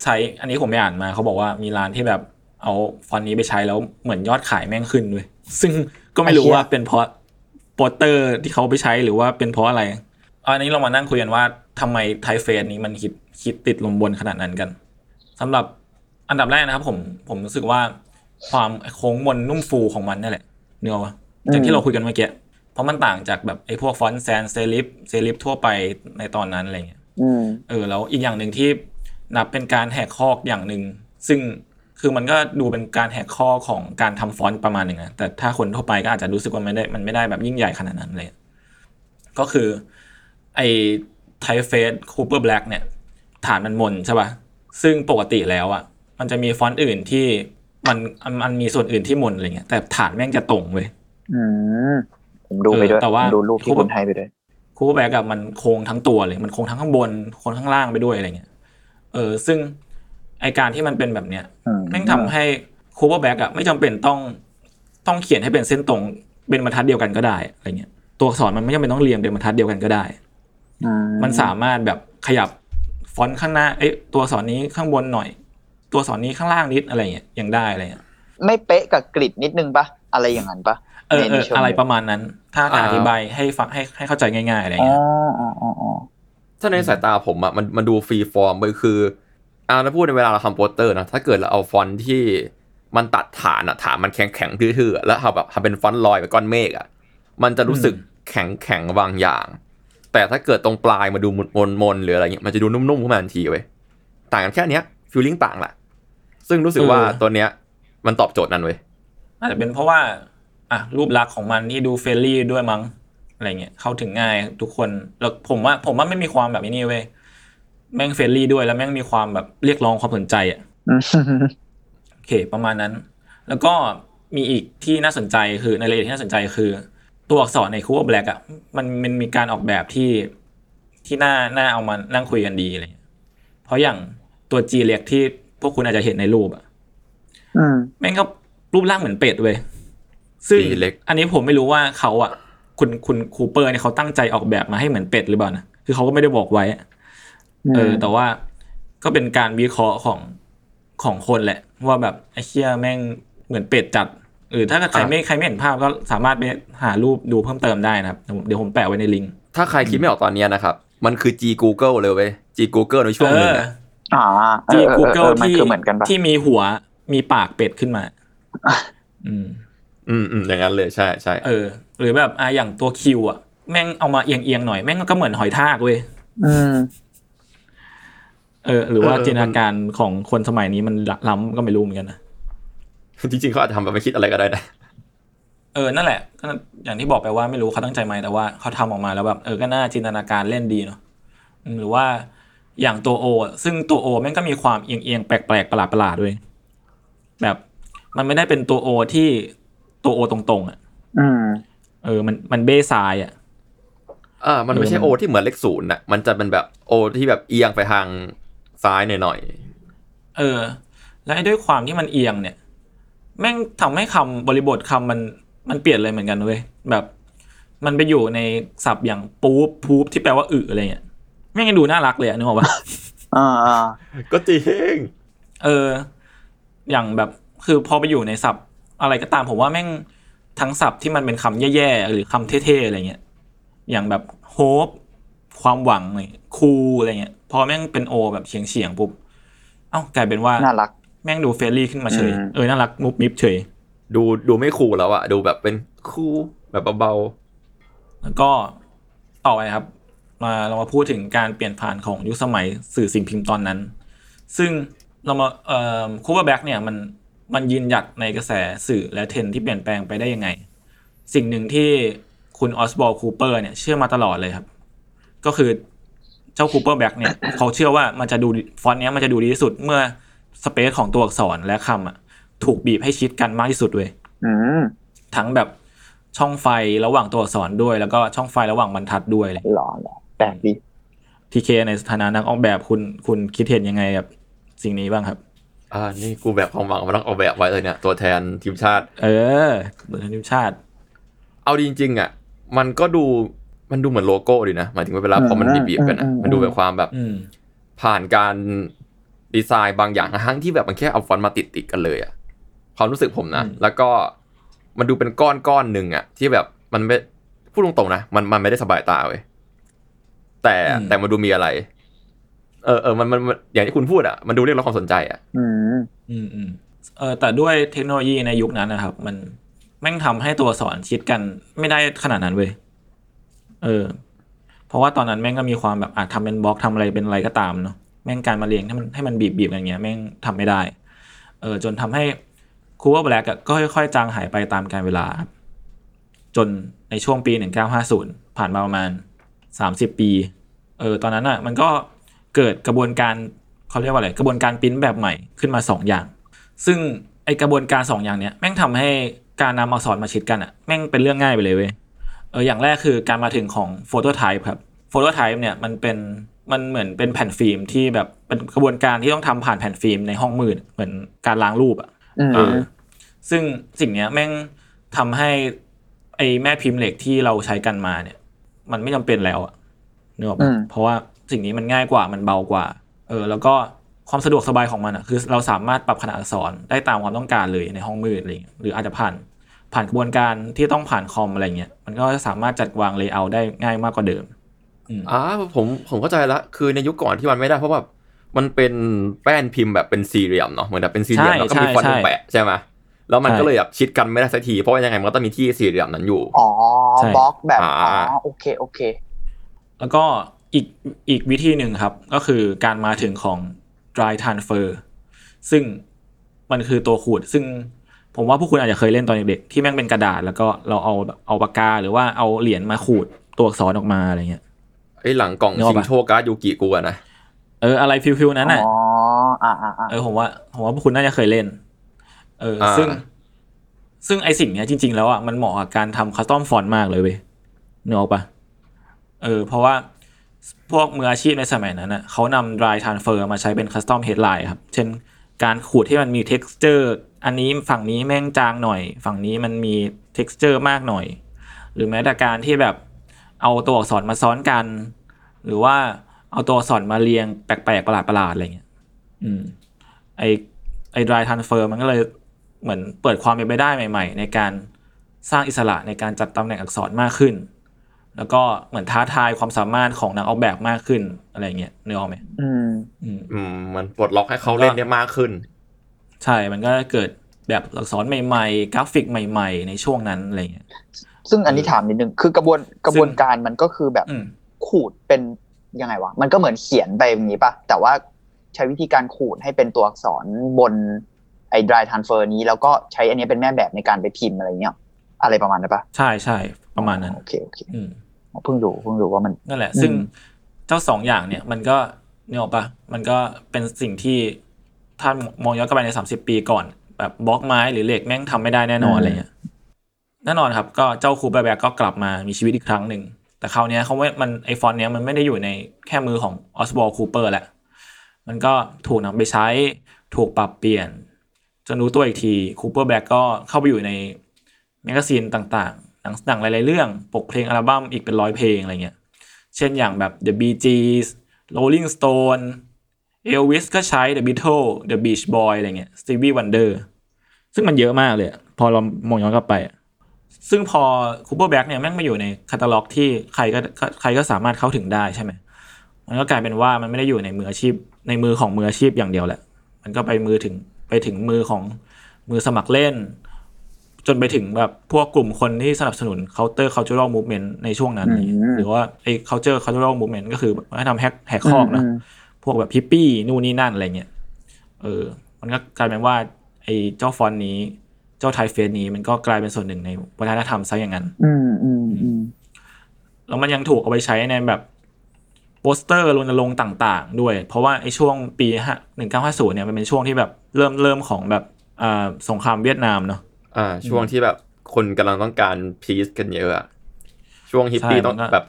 ใช้อันนี้ผมไปอ่านมาเขาบอกว่ามีร้านที่แบบเอาฟอนต์นี้ไปใช้แล้วเหมือนยอดขายแม่งขึ้นด้วยซึ่งก็ไม่รู้ว่าเป็นเพราะโปสเตอร์ที่เขาไปใช้หรือว่าเป็นเพราะอะไรอันนี้เรามานั่งคุยกันว่าทำไม typeface นี้มันคิดคิดติดลมบนขนาดนั้นกันสำหรับอันดับแรกนะครับผมผมรู้สึกว่าความโค้งมนนุ่มฟูของมันนี่แหละเนอะว่ะจากที่เราคุยกันเมื่อกี้เพราะมันต่างจากแบบไอ้พวกฟอนต์ sans serif serif ทั่วไปในตอนนั้นอะไรเงี้ยอืม เออแล้วอีกอย่างหนึ่งที่นับเป็นการแหกคออย่างหนึ่งซึ่งคือมันก็ดูเป็นการแหกคอของการทำฟอนต์ประมาณหนึ่งนะแต่ถ้าคนทั่วไปก็อาจจะรู้สึกว่าไม่ได้มันไม่ได้แบบยิ่งใหญ่ขนาดนั้นเลย ก็คือไอ้ typeface Cooper Black เนี่ยฐานมันมนใช่ป่ะซึ่งปกติแล้วอะมันจะมีฟอนต์อื่นที่มันมันมันมีส่วนอื่นที่มนอะไรเงี้ยแต่ฐานแม่งจะตรงเว้ยอืมผมดูไปด้วยเออแต่ว่าผมดูรูปที่คุณให้ไปด้วย Cooper Black อะมันโค้งทั้งตัวเลย มันโค้งทั้งข้างบนโค้งข้างล่างไปด้วยอะไรเงี้ย เออ ซึ่งไอการที่มันเป็นแบบเนี้ยอืมแม่งทำให้ Cooper Black อะไม่จำเป็นต้องต้องเขียนให้เป็นเส้นตรงเป็นบรรทัดเดียวกันก็ได้อะไรเงี้ย ตัวอักษรมันไม่จำเป็นต้องเรียงเป็นบรรทัดเดียวกันก็ได้อืมันสามารถแบบขยับฟอนต์ข้างหน้า เอ้ยตัวอักษรนี้ข้างบนหน่อย ตัวอักษรนี้ข้างล่างนิดอะไรเงี้ยยังได้อะไรเงี้ยไม่เป๊ะกับกริดนิดนึงปะอะไรอย่างนั้นปะ เออในเอในอเชิงอะไรประมาณนั้น ถ้าถ้าอ่าอธิบายให้ฟังให้ให้เข้าใจง่ายๆอะไรอ๋อเงี้ยอ๋ออ๋ออ๋อถ้าในสายตาผมอะมันมันดู freeform ไปคืออ่าถ้าพูดในเวลาเราทำโปสเตอร์นะถ้าเกิดเราเอาฟอนต์ที่มันตัดฐานอะฐานมันแข็งแข็งๆทื่อๆอะแล้วเอาแบบทำเป็นฟอนต์ลอยไปก้อนเมฆอะมันจะรู้สึกแข็งแข็งๆบางอย่าง แต่ถ้าเกิดตรงปลายมาดูมนมนๆหรืออะไรเงี้ยมันจะดูนุ่มๆขึ้นมาทันทีเว้ยต่างกันแค่เนี้ย feeling ต่างแหละซึ่งรู้สึกว่าตัวเนี้ยมันตอบโจทย์นั้นเว้ยอาจจะเป็นเพราะว่า อะรูปลักษณ์ของมันที่ดู friendly ด้วยมั้งอะไรเงี้ยเข้าถึงง่ายทุกคนแล้วผมว่าผมว่าไม่มีความแบบนี้เว้ยแม่ง friendly ด้วยแล้วแม่งมีความแบบเรียกร้องความสนใจอะอืมโอเค ประมาณนั้น แล้วก็มีอีกที่น่าสนใจคือในรายละเอียดที่น่าสนใจคือ ตัวอักษรในคูอแบล็กอะมันมันมีการออกแบบที่ที่น่าน่าเอามานั่งคุยกันดีอะไรเงี้ยเพราะอย่างตัว G เล็กที่พวกคุณอาจจะเห็นในรูปอะอืมแม่งก็รูปร่างเหมือนเป็ดเว้ย ซึ่ง G เล็กอันนี้ผมไม่รู้ว่าเขาอะ คุณคุณคูเปอร์เนี่ยเขาตั้งใจออกแบบมาให้เหมือนเป็ดหรือเปล่านะคือเขาก็ไม่ได้บอกไว้เออ แต่ว่าก็เป็นการวิเคราะห์ของของคนแหละ ว่าแบบไอ้เชี่ยแม่งเหมือนเป็ดจัดเออถ้าเกิดใครไม่ใครไม่เห็นภาพก็สามารถไปหารูปดูเพิ่มเติมได้นะครับ เดี๋ยวผมแปะไว้ในลิงก์ถ้าใครคิดไม่ออกตอนเนี้ยนะครับ มันคือ G Google เลยเว้ย G Google ในช่วงหนึ่งอะอ่าเอที่อเออ Google เออมันที่คือเหมือนกันปะที่มีหัวมีปากเป็ดขึ้นมา อืม อืมอืมอย่างนั้นเลยใช่ใช่เออ หรือแบบอะอย่างตัวคิวอะแม่งเอามาเอียงเอียงๆหน่อยแม่งก็เหมือนหอยทากเว้ยอืมเออ หรือว่าจินตนาการของคนสมัยนี้มันล้ำก็ไม่รู้เหมือนกันนะจริงๆเขาอาจจะทำแบบไม่คิดอะไรก็ได้นะเออนั่นแหละก็อย่างที่บอกไปว่าไม่รู้เขาตั้งใจไหมแต่ว่าเขาทำออกมาแล้วแบบเออก็น่าจินตนาการเล่นดีเนาะอืมหรือว่าอย่างตัวโอะซึ่งตัวโอแม่งก็มีความเอียงเอียงๆแปลกๆประหลาดประหลาดๆด้วย แบบมันไม่ได้เป็นตัวโอที่ ตัวโอตรงๆอะอืมเออ มันมันเบ้ซ้ายอะอ่ามันไม่ใช่เออโอที่เหมือนเลขศูนย์นะมันจะเป็นแบบโอที่แบบเอียงไปทางซ้ายหน่อยเออ และไอ้ด้วยความที่มันเอียงเนี่ย แม่งทำให้คำบริบทคำมันมันเปลี่ยนเลยเหมือนกันเว้ยแบบมันไปอยู่ในศัพท์อย่างปู๊บพูบที่แปลว่าอึอะไรเงี้ยแม่งยังดูน่ารักเลยอะนึกออกปะอ่าอ่าๆก็จริง เออ อย่างแบบคือพอไปอยู่ในศัพท์ อะไรก็ตามผมว่าแม่งทั้งศัพท์ที่มันเป็นคำแย่ๆ หรือคำเท่ๆ อะไรเงี้ย อย่างแบบ hope ความหวังอะไร cool อะไรเงี้ย พอแม่งเป็น O แบบเฉียงเฉียงๆปุ๊บ เอ้ากลายเป็นว่า น่ารัก แม่งดู friendly ขึ้นมาเฉยอืมเออ น่ารักมุบมิบเฉย ดูดูไม่ cool แล้วอะดูแบบเป็น cool แบบเบาแล้วก็ต่อไปครับ มาเรามาพูดถึงการเปลี่ยนผ่านของยุคสมัยสื่อสิ่งพิมพ์ตอนนั้น ซึ่งเรามาเอ่อ Cooper Black เนี่ยมัน มันยืนหยัดในกระแสสื่อและเทรนด์ที่เปลี่ยนแปลงไปได้ยังไง สิ่งหนึ่งที่คุณ Oswald Cooper เนี่ยเชื่อมาตลอดเลยครับ ก็คือเจ้า Cooper Black เนี่ยเขาเชื่อว่ามันจะดูฟอนต์เนี้ยมันจะดูดีที่สุดเมื่อ space ของตัวอักษรและคำอะถูกบีบให้ชิดกันมากที่สุดเว้ยอืมทั้งแบบช่องไฟระหว่างตัวอักษรด้วย แล้วก็ช่องไฟระหว่างบรรทัดด้วยเลยเหรอเหรอแปลกดีทีเคในฐานะนักออกแบบคุณคุณคิดเห็นยังไงกับสิ่งนี้บ้างครับๆ อ่านี่กูแบบความหวังมาต้องเอาแบบไว้เลยเนี่ย ตัวแทนทีมชาติ เออเบอร์ทีมชาติ เอาจริงๆอะมันก็ดูมันดูเหมือนโลโก้ดีนะหมายถึงว่าเวลาพอมันบีบๆกันอะมันดูแบบความแบบอืมผ่านการดีไซน์บางอย่างทั้งที่แบบมันแค่เอาฟอนต์มาติดติดๆกันเลยอะความรู้สึกผมนะอืมแล้วก็มันดูเป็นก้อนก้อนๆหนึ่งอะที่แบบมันไม่พูดตรงๆนะมันมันไม่ได้สบายตาเว้ยแต่แต่มันดูมีอะไร เออเออมันมันมันอย่างที่คุณพูดอะมันดูเรียกร้องความสนใจอะอืมอืมอืมเออแต่ด้วยเทคโนโลยีในยุคนั้นนะครับ มันแม่งทำให้ตัวอักษรชิดกันไม่ได้ขนาดนั้นเว้ยเออ เพราะว่าตอนนั้นแม่งก็มีความแบบอาจทำเป็นบล็อกทำอะไรเป็นอะไรก็ตามเนาะแม่งการมาเรียงให้มันให้มันบีบบีบอย่างเงี้ยแม่งทำไม่ได้ เออจนทำให้Cooper Black ก็ค่อยๆ จางหายไปตามกาลเวลาครับจนในช่วงปี 1950 ผ่านมาประมาณ 30 ปี เออ ตอนนั้นอะ มันก็ เกิดกระบวนการเขาเรียกว่าอะไรกระบวนการปริ้นแบบใหม่ขึ้นมา 2 อย่าง ซึ่งไอกระบวนการ 2 อย่างเนี้ยแม่งทำให้การนำอักษรมาชิดกันอะแม่งเป็นเรื่องง่ายไปเลยเว้ยเอออย่างแรกคือการมาถึงของ phototype ครับ phototype เนี่ยมันเป็นมันเหมือนเป็นแผ่นฟิล์มที่แบบเป็นกระบวนการที่ต้องทำผ่านแผ่นฟิล์มในห้องมืดเหมือนการล้างรูปอะอืมเออซึ่งสิ่งเนี้ยแม่งทำให้ไอ้แม่พิมพ์เหล็กที่เราใช้กันมาเนี่ย มันไม่จำเป็นแล้วอะนึกออกปะเพราะว่า สิ่งนี้มันง่ายกว่ามันเบากว่าเออแล้วก็ความสะดวกสบายของมันอะคือเราสามารถปรับขนาดอักษรได้ตามความต้องการเลยในห้องมืดอะไรเงี้ยหรืออาจจะผ่านผ่านกระบวนการที่ต้องผ่านคอมอะไรเงี้ยมันก็สามารถจัดวางเลเยอร์ได้ง่ายมากกว่าเดิมอ่าผมผมเข้าใจละคือในยุคก่อนที่มันไม่ได้เพราะว่ามันเป็นแป้นพิมพ์แบบเป็นสี่เหลี่ยมเนาะเหมือนแบบเป็นสี่เหลี่ยมใช่แล้วก็มีฟอนต์ใช่แปะใช่ไหมแล้วมันใช่ก็เลยแบบชิดกันไม่ได้สักทีเพราะว่ายังไงมันก็ต้องมีที่สี่เหลี่ยมนั้นอยู่อ๋อใช่บล็อกแบบอ่าอ๋อโอเคโอเค แล้วก็ อีกอีกวิธีหนึ่งครับ ก็คือการมาถึงของ dry transfer ซึ่งมันคือตัวขูด ซึ่งผมว่าพวกคุณอาจจะเคยเล่นตอนเด็กๆที่แม่งเป็นกระดาษ แล้วก็เราเอาเอาปากกาหรือว่าเอาเหรียญมาขูดตัวอักษรออกมาอะไรเงี้ยไอ้หลังกล่องนึกออกชิงปะโชการ์ดยูกิกูอะนะเอออะไรฟิลๆนั้นน่ะอ๋ออ่าอ่าอ่าเออผมว่าผมว่าพวกคุณน่าจะเคยเล่น เอออ่าซึ่ง ซึ่งไอสิ่งเนี้ยจริง ๆ แล้วอะมันเหมาะกับการทำ custom font มากเลยเว้ยนึกออกปะเออเพราะว่า พวกมืออาชีพในสมัยนั้นอะเขานำ dry transfer มาใช้เป็น custom headline ครับ เช่นการขูดที่มันมี texture อันนี้ฝั่งนี้แม่งจางหน่อย ฝั่งนี้มันมี texture มากหน่อย หรือแม้แต่การที่แบบเอาตัวอักษรมาซ้อนกัน หรือว่าเอาตัวอักษรมาเรียงแปลกๆ ประหลาดๆ อะไรเงี้ย อืม ไอไอ dry transfer มันก็เลยเหมือนเปิดความเป็นไปได้ใหม่ ๆ ในการสร้างอิสระในการจัดตำแหน่งอักษรมากขึ้น แล้วก็เหมือนท้าทายความสามารถของนักออกแบบมากขึ้นอะไรเงี้ยนึกออกไหมอืมอืมอืมมันปลดล็อกให้เขาเล่นได้มากขึ้น ใช่มันก็เกิดแบบอักษรใหม่ๆ กราฟิกใหม่ ๆ ในช่วงนั้นอะไรเงี้ยซึ่งอันนี้ถามนิดนึงคือกระบวนกระบวนการมันก็คือแบบอืมขูดเป็นยังไงวะมันก็เหมือนเขียนไปอย่างนี้ปะแต่ว่าใช้วิธีการขูดให้เป็นตัวอักษรบนไอ้ dry transfer นี้แล้วก็ใช้อันนี้เป็นแม่แบบในการไปพิมพ์อะไรเงี้ยอะไรประมาณนั้นปะใช่ใช่ประมาณนั้นโอเคโอเคอืม เพิ่งรู้เพิ่งรู้ว่ามันนั่นแหละ ซึ่งอืมเจ้าสองอย่างเนี่ย มันก็เนี่ยออกปะมันก็เป็นสิ่งที่ถ้ามองย้อนกลับไปในสามสิบปีก่อน แบบบล็อกไม้หรือเหล็กแม่งทำไม่ได้แน่นอนอะไรเงี้ยแน่นอนครับ ก็เจ้า Cooper Black ก็กลับมามีชีวิตอีกครั้งหนึ่งแต่คราวเนี้ยเขาไม่มันไอฟอนต์เนี้ยมันไม่ได้อยู่ในแค่มือของ Oswald Cooper แหละ มันก็ถูกนำไปใช้ถูกปรับเปลี่ยน จนรู้ตัวอีกที Cooper Black ก็เข้าไปอยู่ในแมกกาซีนต่างๆ หนังหนังหลาย ๆ เรื่อง ปกเพลงอัลบั้มอีกเป็นร้อยเพลงอะไรเงี้ย เช่นอย่างแบบ The Bee Gees Rolling Stone Elvis ก็ใช้ The Beatles The Beach Boys อะไรเงี้ย Stevie Wonder ซึ่งมันเยอะมากเลย พอเรามองย้อนกลับไป ซึ่งพอ Cooper Black เนี่ยแม่งมาอยู่ใน catalog ที่ใครก็ใครก็สามารถเข้าถึงได้ใช่ไหม มันก็กลายเป็นว่ามันไม่ได้อยู่ในมืออาชีพ ในมือของมืออาชีพอย่างเดียวแหละ มันก็ไปมือถึงไปถึงมือของมือสมัครเล่น จนไปถึงแบบพวกกลุ่มคนที่สนับสนุน counter cultural movement ในช่วงนั้นอืมหรือว่าไอ้ counter cultural movement ก็คือให้ทำแฮกแหกคอกเนอะอืมพวกแบบฮิปปี้นู่นนี่นั่นอะไรเงี้ยเออ มันก็กลายเป็นว่า ไอ้เจ้าฟอนต์นี้ เจ้า typeface นี้มันก็กลายเป็นส่วนหนึ่งในวัฒนธรรมซะอย่างนั้นอืมอืมอืมแล้วมันยังถูกเอาไปใช้ในแบบโปสเตอร์รณรงค์ต่าง ๆ ด้วย เพราะว่าไอ้ช่วงปีหนึ่งเก้าห้าศูนย์เนี่ยมันเป็นช่วงที่แบบเริ่มเริ่มของแบบอ่าสงครามเวียดนามเนาะ อ่า ช่วงที่แบบคนกำลังต้องการ peace กันเยอะอะช่วงฮิปปี้ใช่ต้องมันก็แบบ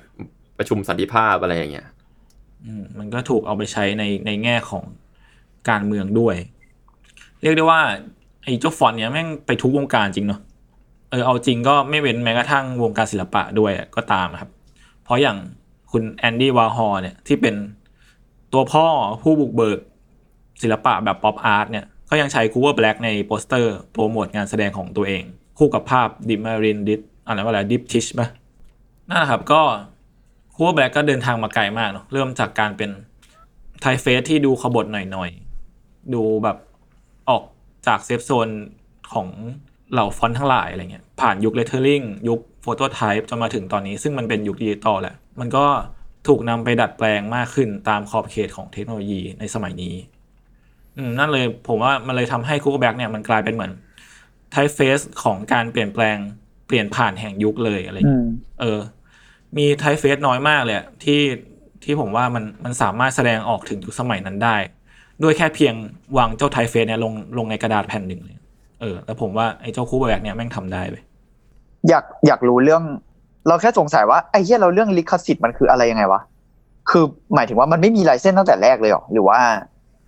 ประชุมสันติภาพอะไรอย่างเงี้ยอืมมันก็ถูกเอาไปใช้ในในแง่ของการเมืองด้วย เรียกได้ว่าไอ้เจ้าฟอนต์เนี้ยแม่งไปทุกวงการจริงเนาะเออเอาจริงก็ไม่เว้นแม้กระทั่งวงการศิลปะด้วยก็ตามครับ เพราะอย่างคุณ Andy Warhol เนี่ยที่เป็นตัวพ่อผู้บุกเบิกศิลปะแบบ pop art เนี่ย ก็ยังใช้ Cooper Black ในโปสเตอร์โปรโมทงานแสดงของตัวเอง คู่กับภาพ the Marilyn Diptych อะไรว่าอะไร Diptych ปะนั่นแหละครับก็ Cooper Black ก็เดินทางมาไกลมากเนาะเริ่มจากการเป็น typeface ที่ดูขบถหน่อยๆ ดูแบบออกจาก safe zone ของเหล่าฟอนต์ทั้งหลายอะไรเงี้ยผ่านยุค lettering ยุค phototype จนมาถึงตอนนี้ซึ่งมันเป็นยุคดิจิตอลแหละ มันก็ถูกนำไปดัดแปลงมากขึ้นตามขอบเขตของเทคโนโลยีในสมัยนี้ นั่นเลยผมว่ามันเลยทำให้ Cooper Black เนี่ยมันกลายเป็นเหมือน typeface ของการเปลี่ยนแปลงเปลี่ยนผ่านแห่งยุคเลยอะไรอย่างอืเงี้ยมเออ มี typeface น้อยมากเลยอะที่ที่ผมว่ามันมันสามารถแสดงออกถึงยุคสมัยนั้นได้ ด้วยแค่เพียงวางเจ้า typeface เนี่ยลงลงในกระดาษแผ่นหนึ่งเลยเออ แล้วผมว่าไอ้เจ้า Cooper Black เนี่ยแม่งทำได้ไปอยากอยากรู้เรื่อง เราแค่สงสัยว่าไอ้เหี้ยเราเรื่องลิขสิทธิ์มันคืออะไรยังไงวะคือหมายถึงว่ามันไม่มีลายเส้นตั้งแต่แรกเลยเหรอหรือว่า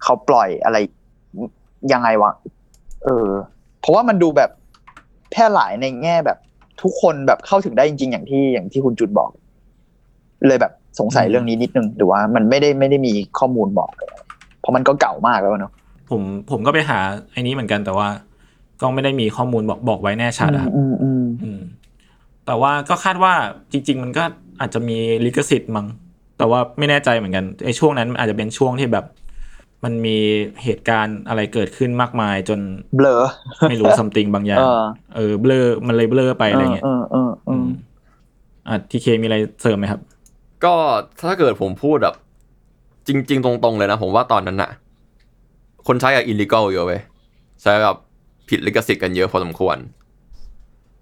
เขาปล่อยอะไรยังไงวะ เออ เพราะว่ามันดูแบบแพร่หลายในแง่แบบ ทุกคนแบบเข้าถึงได้จริง ๆ อย่างที่อย่างที่คุณจุดบอก เลยแบบสงสัยอืมเรื่องนี้นิดนึงหรือว่ามันไม่ได้ไม่ได้มีข้อมูลบอกเลยเพราะมันก็เก่ามากแล้วเนาะผมผมก็ไปหาไอ้นี้เหมือนกันแต่ว่าก็ไม่ได้มีข้อมูลบอกบอกไว้แน่ชัดอะครับอืมอืมอืมแต่ว่าก็คาดว่าจริง ๆ มันก็อาจจะมีลิขสิทธิ์มั้งแต่ว่าไม่แน่ใจเหมือนกันไอ้ช่วงนั้นอาจจะเป็นช่วงที่แบบ มันมีเหตุการณ์อะไรเกิดขึ้นมากมายจนเบลอ ไม่รู้ซัมติงบางอย่าง เออเออเบลอมันเลยเบลอไปอะไรเงี้ยเออเออเออมอะทีเคมีอะไรเสริมไหมครับ ก็ถ้าเกิดผมพูดแบบ จริง ๆ ตรง ๆ เลยนะ ผมว่าตอนนั้นน่ะ คนใช้กับอินลิก a l เยอะเว้ยใช้แบบผิดลิขสิทธิ์กันเยอะพอสมควร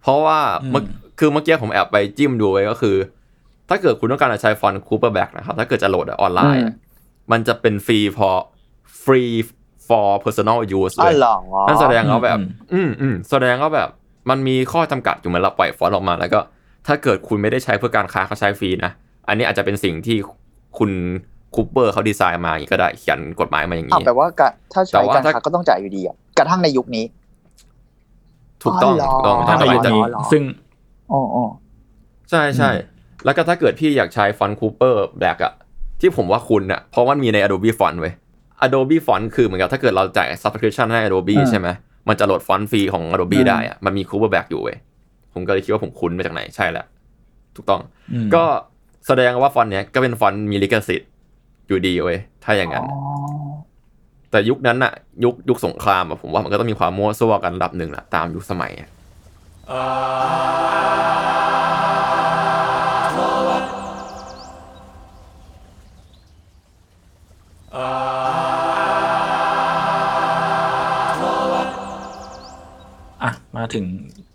เพราะว่าเมื่ออืมคือเมื่อกี้ผมแอบไปจิ้มดูไว้ก็คือ ถ้าเกิดคุณต้องการจะใช้ฟอนต์ Cooper Black นะครับ ถ้าเกิดจะโหลดออนไลน์อะมันจะเป็นฟรีพอ ฟรี for personal use อ๋เลอยเหรอนั่นแสดงว่าแบบอืมอืมอืมแสดงว่าแบบ มันมีข้อจำกัดอยู่เหมือนเราปล่อยฟอนต์ออกมา แล้วก็ ถ้าเกิดคุณไม่ได้ใช้เพื่อการค้าเขาใช้ฟรีนะ อันนี้อาจจะเป็นสิ่งที่คุณคูเปอร์เขาดีไซน์มาอย่างนี้ก็ได้เขียนกฎหมายมาอย่างอ้าวนี้แปลว่าการถ้าแต่ใช้ว่าการถ้าค้าก็ต้องจ่ายอยู่ดีอะกระทั่งในยุคนี้ ถูกต้องอ๋อถูกต้องอ๋อถ้าในยุคนี้อ๋อซึ่งอ๋ออ๋อใช่ใช่แล้วก็ถ้าเกิดพี่อยากใช้ฟอนต์ Cooper Black อะที่ผมว่าคุณอะเพราะมันมีใน Adobe Fonts เว้ย Adobe Fonts คือเหมือนกับถ้าเกิดเราจ่าย subscription ให้ Adobe อืมใช่ไหมมันจะโหลดฟอนต์ฟรีของ Adobe อืมได้อะมันมี Cooper Black อยู่เว้ยผมก็เลยคิดว่าผมคุ้นมาจากไหนใช่แหละถูกต้องอืมก็แสดงว่าฟอนต์เนี้ยก็เป็นฟอนต์มีลิขสิทธิ์อยู่ดีเว้ยถ้าอย่างนั้นอ๋อแต่ยุคนั้นอะยุคยุคสงครามอะผมว่ามันก็ต้องมีความมั่วซั่วกันระดับหนึ่งแหละตามยุคสมัยอะ ถึง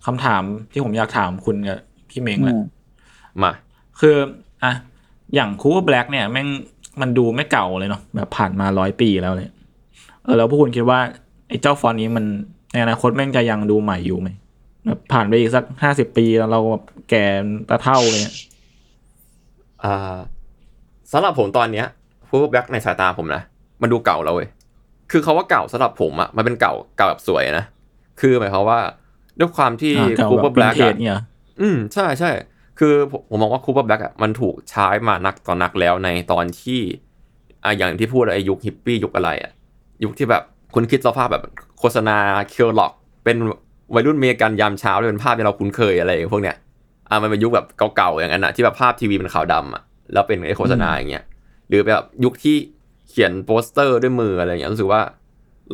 คำถามที่ผมอยากถามคุณกับพี่เมงอืแหละมมาคืออะอย่าง Cooper Black เนี่ยแม่งมันดูไม่เก่าเลยเนาะแบบผ่านมาร้อยปีแล้วเลยเออแล้วพวกคุณคิดว่าไอ้เจ้าฟอนต์นี้มันในอนาคตแม่งจะยังดูใหม่อยู่ไหมแบบผ่านไปอีกสักห้าสิบปีแล้วเราแบบแก่ตาเฒ่าเลยเนี่ยอ่าสำหรับผมตอนเนี้ย Cooper Black ในสายตาผมนะมันดูเก่าแล้วเว้ยคือเขาว่าเก่าสำหรับผมอะมันเป็นเก่าเก่าแบบสวยนะคือหมายความว่า ด้วยความที่อ่า Cooper Black เก่าแบบร์วิแบล็นเทจอะเนี่ยเหรออืมใช่ใช่คือผมผมมองว่า Cooper Black อะมันถูกใช้มานักต่อนักแล้วในตอนที่อะอย่างที่พูดไอ้ยุคฮิปปี้ยุคอะไรอะยุคที่แบบคุณคิดสภาพแบบโฆษณา Kellogg เป็นวัยรุ่นเมกันยามเช้าที่เป็นภาพที่เราคุ้นเคยอะไรพวกเนี้ยอะมันเป็นยุคแบบเก่าๆอย่างนั้นอะที่แบบภาพทีวีเป็นขาวดำอะแล้วเป็นไอ้โฆษณาอย่างเงี้ยหรือแบบยุคที่เขียนโปสเตอร์ด้วยมืออะไรอย่างเงี้ยรู้สึกว่า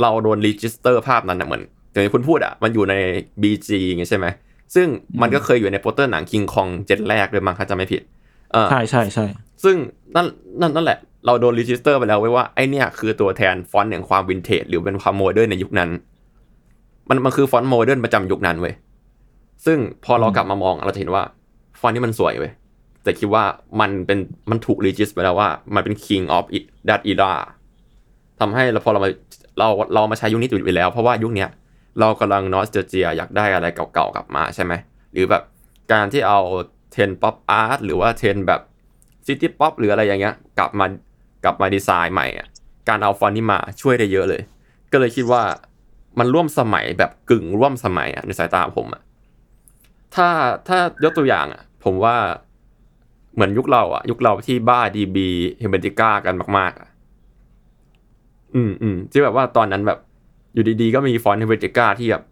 เราโดน register ภาพนั้นอะเหมือน อย่างที่คุณพูดอะมันอยู่ใน BG อย่างเงี้ยใช่ไหมซึ่งมันก็เคยอยู่ในโปสเตอร์หนัง King Kong เจนแรกด้วยมั้งถ้าจำไม่ผิดเออใช่ใช่ใช่ซึ่งนั่นนั่นนั่นแหละเราโดน register ไปแล้วไว้ว่าไอเนี่ยคือตัวแทนฟอนต์แห่งความวินเทจหรือเป็นความ modern ในยุคนั้น มันมันคือฟอนต์ modern ประจำยุคนั้นเว้ยซึ่งพอเรากลับมามองเราจะเห็นว่าฟอนต์นี้มันสวยเว้ยแต่คิดว่ามันเป็นมันถูก regis ไปแล้วว่ามันเป็น king of it- that era ทำให้เราพอเรามาเราเรามาใช้ยุคนี้อยู่แล้ว เพราะว่ายุคเนี้ย เรากำลัง nostalgia อยากได้อะไรเก่าๆกลับมาใช่ไหม หรือแบบการที่เอา trend pop art หรือว่าเทรนแบบ city pop หรืออะไรอย่างเงี้ย กลับมากลับมาดีไซน์ใหม่อะการเอาฟอนต์นี้มาช่วยได้เยอะเลย ก็เลยคิดว่ามันร่วมสมัยแบบกึ่งร่วมสมัยอะในสายตาผมอะถ้าถ้ายกตัวอย่างอะผมว่าเหมือนยุคเราอะ ยุคเราที่บ้า DB Helvethaica กันมากๆอะอืมอืมที่แบบว่าตอนนั้นแบบ อยู่ดีๆ ก็มีฟอนต์ Helvetica ที่แบบ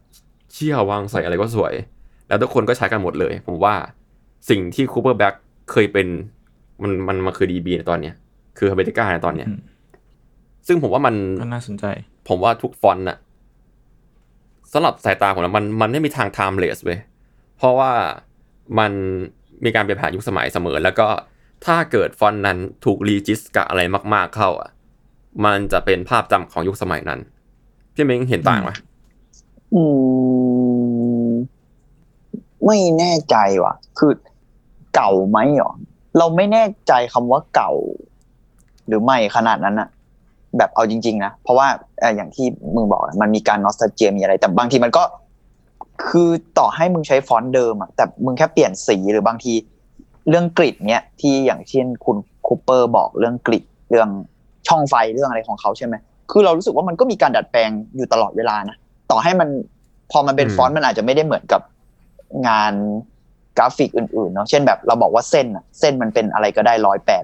เชี่ยวางใส่อะไรก็สวย แล้วทุกคนก็ใช้กันหมดเลย ผมว่าสิ่งที่ Cooper Black เคยเป็นมันมันมันคือ DB ในตอนเนี้ย คือเฮเบติก้าในตอนเนี้ยอืมซึ่งผมว่ามันก็น่าสนใจ ผมว่าทุกฟอนต์น่ะสำหรับสายตาผมนะมันมันไม่มีทาง timeless เว้ยเพราะว่ามันมีการเปลี่ยนผ่านยุคสมัยเสมอ แล้วก็ถ้าเกิดฟอนต์นั้นถูกรีจิสกับอะไรมาก ๆเข้าอะ มันจะเป็นภาพจำของยุคสมัยนั้น พี่เม้งเห็นต่างไหมอืมไม่แน่ใจว่ะ คือเก่าไหมหรอเราไม่แน่ใจคำว่าเก่า หรือไม่ขนาดนั้นอะแบบเอาจริง ๆ นะ เพราะว่าออย่างที่มึงบอกมันมีการนอสตาเจียมีอะไร แต่บางทีมันก็ คือต่อให้มึงใช้ฟอนต์เดิมอะแต่มึงแค่เปลี่ยนสีหรือบางที เรื่องกริดเนี้ยที่อย่างเช่นคุณคูเปอร์บอกเรื่องกริดเรื่องช่องไฟเรื่องอะไรของเขาใช่ไหม คือเรารู้สึกว่ามันก็มีการดัดแปลงอยู่ตลอดเวลานะต่อให้มันพอมันเป็นอืมฟอนต์มันอาจจะไม่ได้เหมือนกับงานกราฟิกอื่นๆเนาะเช่นแบบเราบอกว่าเส้นอะเส้นมันเป็นอะไรก็ได้ร้อยแปด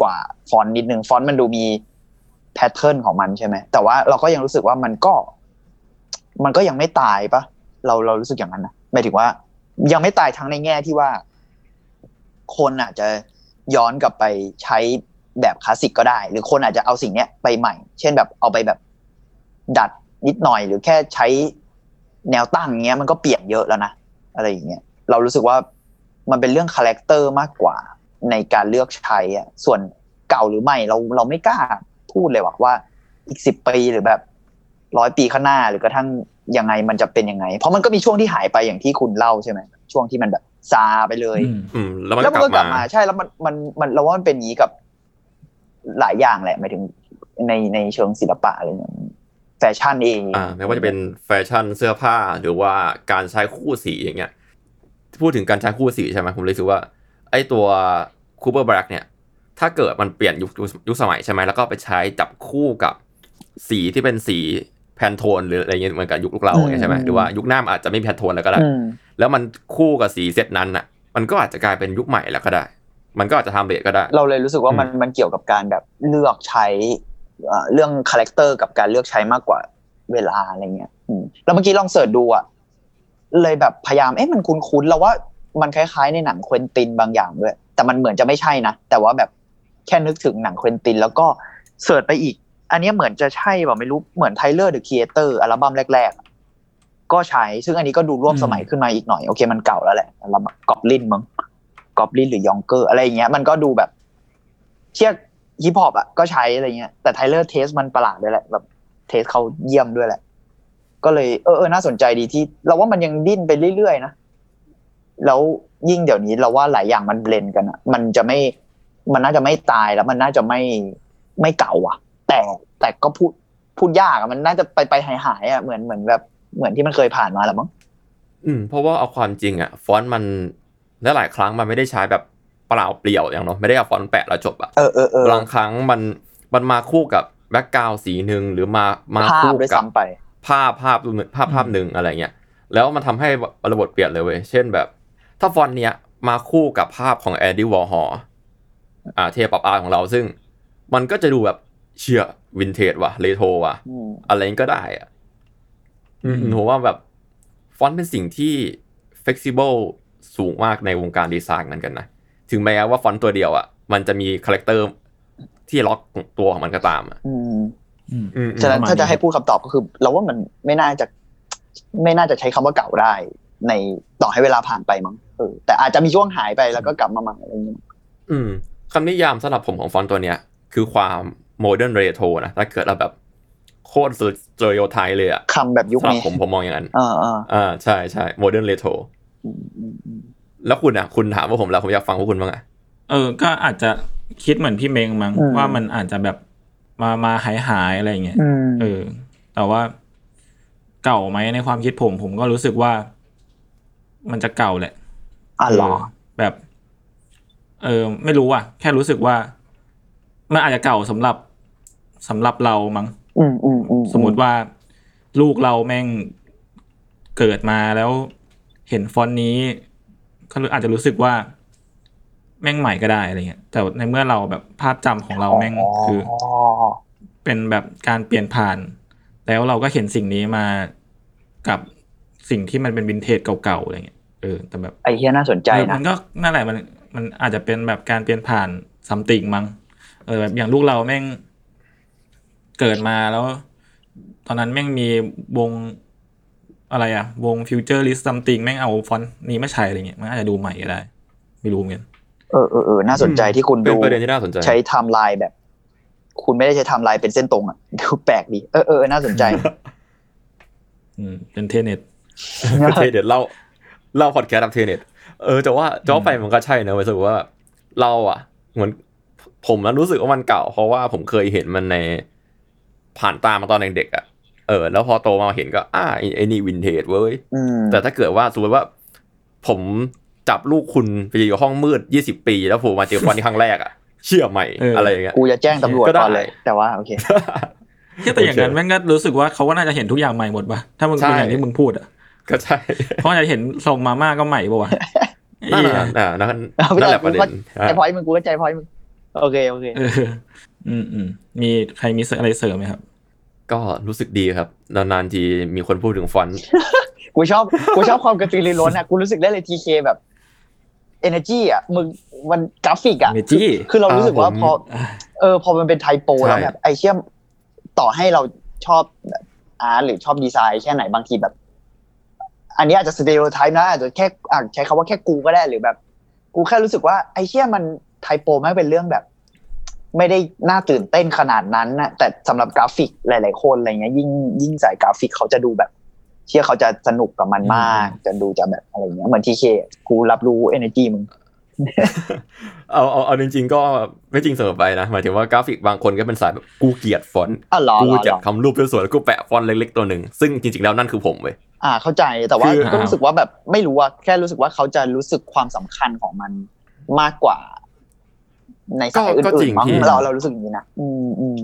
กว่าฟอนต์นิดนึงฟอนต์มันดูมี pattern ของมันใช่ไหมแต่ว่าเราก็ยังรู้สึกว่ามันก็ มันก็ยังไม่ตายปะเราเรารู้สึกอย่างนั้นนะหมายถึงว่า ยังไม่ตายทั้งในแง่ที่ว่า คนอาจจะย้อนกลับไปใช้ แบบคลาสสิกก็ได้ หรือคนอาจจะเอาสิ่งเนี้ยไปใหม่ เช่นแบบเอาไปแบบ ดัดนิดหน่อยหรือแค่ใช้แนวตั้งเงี้ยมันก็เปลี่ยนเยอะแล้วนะอะไรอย่างเงี้ยเรารู้สึกว่ามันเป็นเรื่อง character มากกว่าในการเลือกใช้อะส่วนเก่าหรือไม่เราเราไม่กล้าพูดเลยว่าว่าอีกสิบปีหรือแบบร้อยปีข้างหน้าหรือกระทั่งยังไงมันจะเป็นยังไง เพราะมันก็มีช่วงที่หายไปอย่างที่คุณเล่าใช่ไหมช่วงที่มันแบบซาไปเลยอืมอืมแล้วมันแล้วก็มันกก็กลัลับบมามาใช่แล้วมันมันมันเราว่ามันเป็นอย่างนี้กับ หลายอย่างแหละหมายถึงในในเชิงศิลปะอะไรเนี่ยแฟชั่นเองอ่าไม่ว่าจะเป็นแฟชั่นเสื้อผ้าหรือว่าการใช้คู่สีอย่างเงี้ยพูดถึงการใช้คู่สีใช่ไหมผมเลยรู้สึกว่า ไอ้ตัว Cooper Black เนี่ย ถ้าเกิดมันเปลี่ยนยุคยุคสมัยใช่ไหมแล้วก็ไปใช้จับคู่กับสีที่เป็นสี Pantone หรืออะไรเงี้ยเหมือนกับยุคเราอย่างเงี้ยใช่ไหมหรือว่ายุคหน้ามันอาจจะไม่มี Pantone แล้วก็ได้อืมแล้วมันคู่กับสีเซตนั้นอะ มันก็อาจจะกลายเป็นยุคใหม่แล้วก็ได้ มันก็อาจจะทำเลทก็ได้ เราเลยรู้สึกว่ามันมันเกี่ยวกับการแบบเลือกใช้เอ่อเรื่อง character กับการเลือกใช้มากกว่าเวลาอะไรเงี้ยอืมแล้วเมื่อกี้ลอง search ดูอะเลยแบบพยายามเอ๊ะมันคุ้นๆเราว่ามันคล้ายๆในหนัง Quentin บางอย่างด้วย แต่มันเหมือนจะไม่ใช่นะแต่ว่าแบบแค่นึกถึงหนัง Quentin แล้วก็ search ไปอีก อันเนี้ยเหมือนจะใช่แบบไม่รู้เหมือน Tyler, the Creator อัลบั้มแรกๆอะก็ใช้ซึ่งอันนี้ก็ดูร่วมสมัยขึ้นมาอีกหน่อยโอเคมันเก่าแล้วแหละอัลบั้มกอบลินมั้ง กอบลินหรือ Yonkers อะไรอย่างเงี้ยมันก็ดูแบบเทียบฮิปฮอปอะก็ใช้อะไรเงี้ยแต่ Tyler taste มันประหลาดด้วยแหละแบบ taste เขาเยี่ยมด้วยแหละ ก็เลยเออเออน่าสนใจดีที่ เราว่ามันยังดิ้นไปเรื่อยๆนะแล้วยิ่งเดี๋ยวนี้เราว่าหลายอย่างมัน blend กันอะ มันจะไม่มันน่าจะไม่ตายแล้วมันน่าจะไม่ไม่เก่าอะ แต่แต่ก็พูดพูดยากอะมันน่าจะไปไปหายหายอะเหมือนเหมือนแบบเหมือนที่มันเคยผ่านมาแหละมั้งอืมเพราะว่าเอาความจริงอะฟอนต์มัน และหลายครั้งมันไม่ได้ใช้แบบเปล่าเปลี่ยวอย่างเนาะไม่ได้เอาฟอนต์แปะแล้วจบอะเออเออเออบางครั้งมันมันมาคู่กับ background สีหนึ่งหรือมามาภาพคู่ด้วยกับซ้ำไปภาพภาพหนึ่งภาพภาพหนึ่งอะไรเงี้ยแล้วมันทำให้ระบบเปลี่ยนเลยเว้ยเช่นแบบ ถ้าฟอนต์เนี้ยมาคู่กับภาพของ Andy Warholอ่าเทป pop art ของเราซึ่ง มันก็จะดูแบบเชี่ยวินเทจว่ะเรโทรว่ะอืมอะไรก็ได้อะอืมผมว่าแบบ ฟอนต์เป็นสิ่งที่ flexible สูงมากในวงการดีไซน์เหมือนกันนะ ถึงแม้ว่าฟอนต์ตัวเดียวอะมันจะมี character ที่ล็อกตัวของมันก็ตามอะอืมอืมอืมฉะนั้นประมาณถ้าจะนี้ให้พูดคำตอบก็คือ เราว่ามันไม่น่าจะ ไม่น่าจะใช้คำว่าเก่าได้ ในต่อให้เวลาผ่านไปมั้งเออแต่อาจจะมีช่วงหายไปแล้วก็กลับมาใหม่อะไรอย่างเงี้ยอืมคำนิยามสำหรับผมของฟอนต์ตัวเนี้ย คือความ modern retro นะถ้าเกิดเราแบบโคตร stereotype เลยอะคำแบบยุคสำหรับนี้ผมผมมองอย่างนั้นเออเอออ่าใช่ใช่ modern retro อืมอืมอืม แล้วคุณอะ คุณถามว่าผมแล้วผมอยากฟังพวกคุณบ้างอะเออ ก็อาจจะคิดเหมือนพี่เมงมั้งว่ามันอาจจะแบบมามาหายหายๆอะไรอย่างเงี้ยอืมเออ แต่ว่าเก่าไหมในความคิดผม ผมก็รู้สึกว่า มันจะเก่าแหละอะเหรอเออแบบ เออ ไม่รู้อะ แค่รู้สึกว่า มันอาจจะเก่าสำหรับสำหรับเรามั้งอืมอืมอืมสมมติว่าลูกเราแม่งเกิดมาแล้ว เห็นฟอนต์นี้เขาอาจจะรู้สึกว่า แม่งใหม่ก็ได้อะไรเงี้ย แต่ในเมื่อเราแบบภาพจำของเราแม่งคือ เป็นแบบการเปลี่ยนผ่าน แล้วเราก็เห็นสิ่งนี้มากับสิ่งที่มันเป็นวินเทจเก่าๆอะไรเงี้ยเออแต่แบบไอเดียน่าสนใจเออนะมันก็นั่นแหละมันมันอาจจะเป็นแบบการเปลี่ยนผ่าน something มั้งเออแบบอย่างลูกเราแม่งเกิดมาแล้ว ตอนนั้นแม่งมีวง อะไรอะวง futurist something แม่งเอาฟอนต์นี้มาใช้อะไรเงี้ยมันอาจจะดูใหม่ก็ได้ ไม่รู้เหมือนกันเออเออเออน่าสนใจที่คุณเป็นดูประเด็นที่น่าสนใจใช้ไทม์ไลน์แบบ คุณไม่ได้ใช้ time์ไลน์เป็นเส้นตรงอะดูแปลกดีเออเออน่าสนใจ อืมเป็น Tenet Tenet เล่าเล่าพอดแคสต์กับ Tenet เออแต่ว่าจะว่าไปมันก็ใช่นะรู้สึกว่าเราอะ เหมือนผมนั้นรู้สึกว่ามันเก่า เพราะว่าผมเคยเห็นมันในผ่านตามาตอนเด็กๆอะ เออ แล้วพอโตมาเห็นก็อ่าไอ้ไอ้นี่วินเทจเว้ยอืมแต่ถ้าเกิดว่าสมมติว่า ผมจับลูกคุณไปอยู่ห้องมืดยี่สิบปี แล้วผมมาเจอฟอนต์ที่ครั้งแรกอะเชื่อใหม่เออออะไรอย่างเงี้ยกูจะแจ้งตำรวจก็ได้ก่อนเลย แต่ว่าโอเคแต่อย่างนั้นแม่งก็รู้สึกว่าเขาก็น่าจะเห็นทุกอย่างใหม่หมดป่ะถ้ามึงใช่เป็นอย่างที่มึงพูดอะก็ใช่เขาอาจจะเห็นส่งมาม่าก็ใหม่ป่ะวะนั่นเหี้ยน่ะอ่านั่นเอาไม่นั่นได้แหละประเด็นไอ้พอยมึงกูก็ใจพอยมึงโอเคโอเคเอออืมอืมมีใครมีอะไรเสริมไหมครับ ก็รู้สึกดีครับ นานๆทีมีคนพูดถึงฟอนต์กูชอบกูชอบความกระตือรือร้นอะกูรู้สึกได้เลยทีเคแบบ energy อะมึงมันกราฟิกอะ Energy คือเรารู้สึกว่าอ่าผมพอ เออ พอมันเป็นไทโปใช่แล้วแบบไอเชี่ยมต่อให้เราชอบแบบ art หรือชอบดีไซน์แค่ไหนบางทีแบบ อันนี้อาจจะ stereotype นะอาจจะแค่อาจใช้คำว่าแค่กูก็ได้หรือแบบ กูแค่รู้สึกว่าไอเชี่ยมัน typo ไม่เป็นเรื่องแบบ ไม่ได้น่าตื่นเต้นขนาดนั้นนะแต่สำหรับกราฟิกหลาย ๆ คนอะไรเงี้ยยิ่งยิ่งใส่กราฟิกเขาจะดูแบบเชี่ยเขาจะสนุกกับมันมาก จะดูจะแบบอะไรเงี้ยเหมือนทีเคกูรับรู้ energy มึงเอาเอาเอาจริง ๆ ก็ไม่จริงเสมอไปนะหมายถึงว่ากราฟิกบางคนก็เป็นสายแบบกูเกลียดฟอนต์อะเหรอกูเหรอจะเหรอทำรูปสวยๆแล้วกูแปะฟอนต์เล็กๆตัวหนึ่งซึ่งจริงๆแล้วนั่นคือผมเว้ยอ่า เข้าใจแต่ว่าคือก็รู้สึกว่าแบบไม่รู้ว่าแค่รู้สึกว่าเขาจะรู้สึกความสำคัญของมันมากกว่า ในสายอื่จริงมั้งพี่เราเรารู้สึกอย่างนี้นะอืมอืม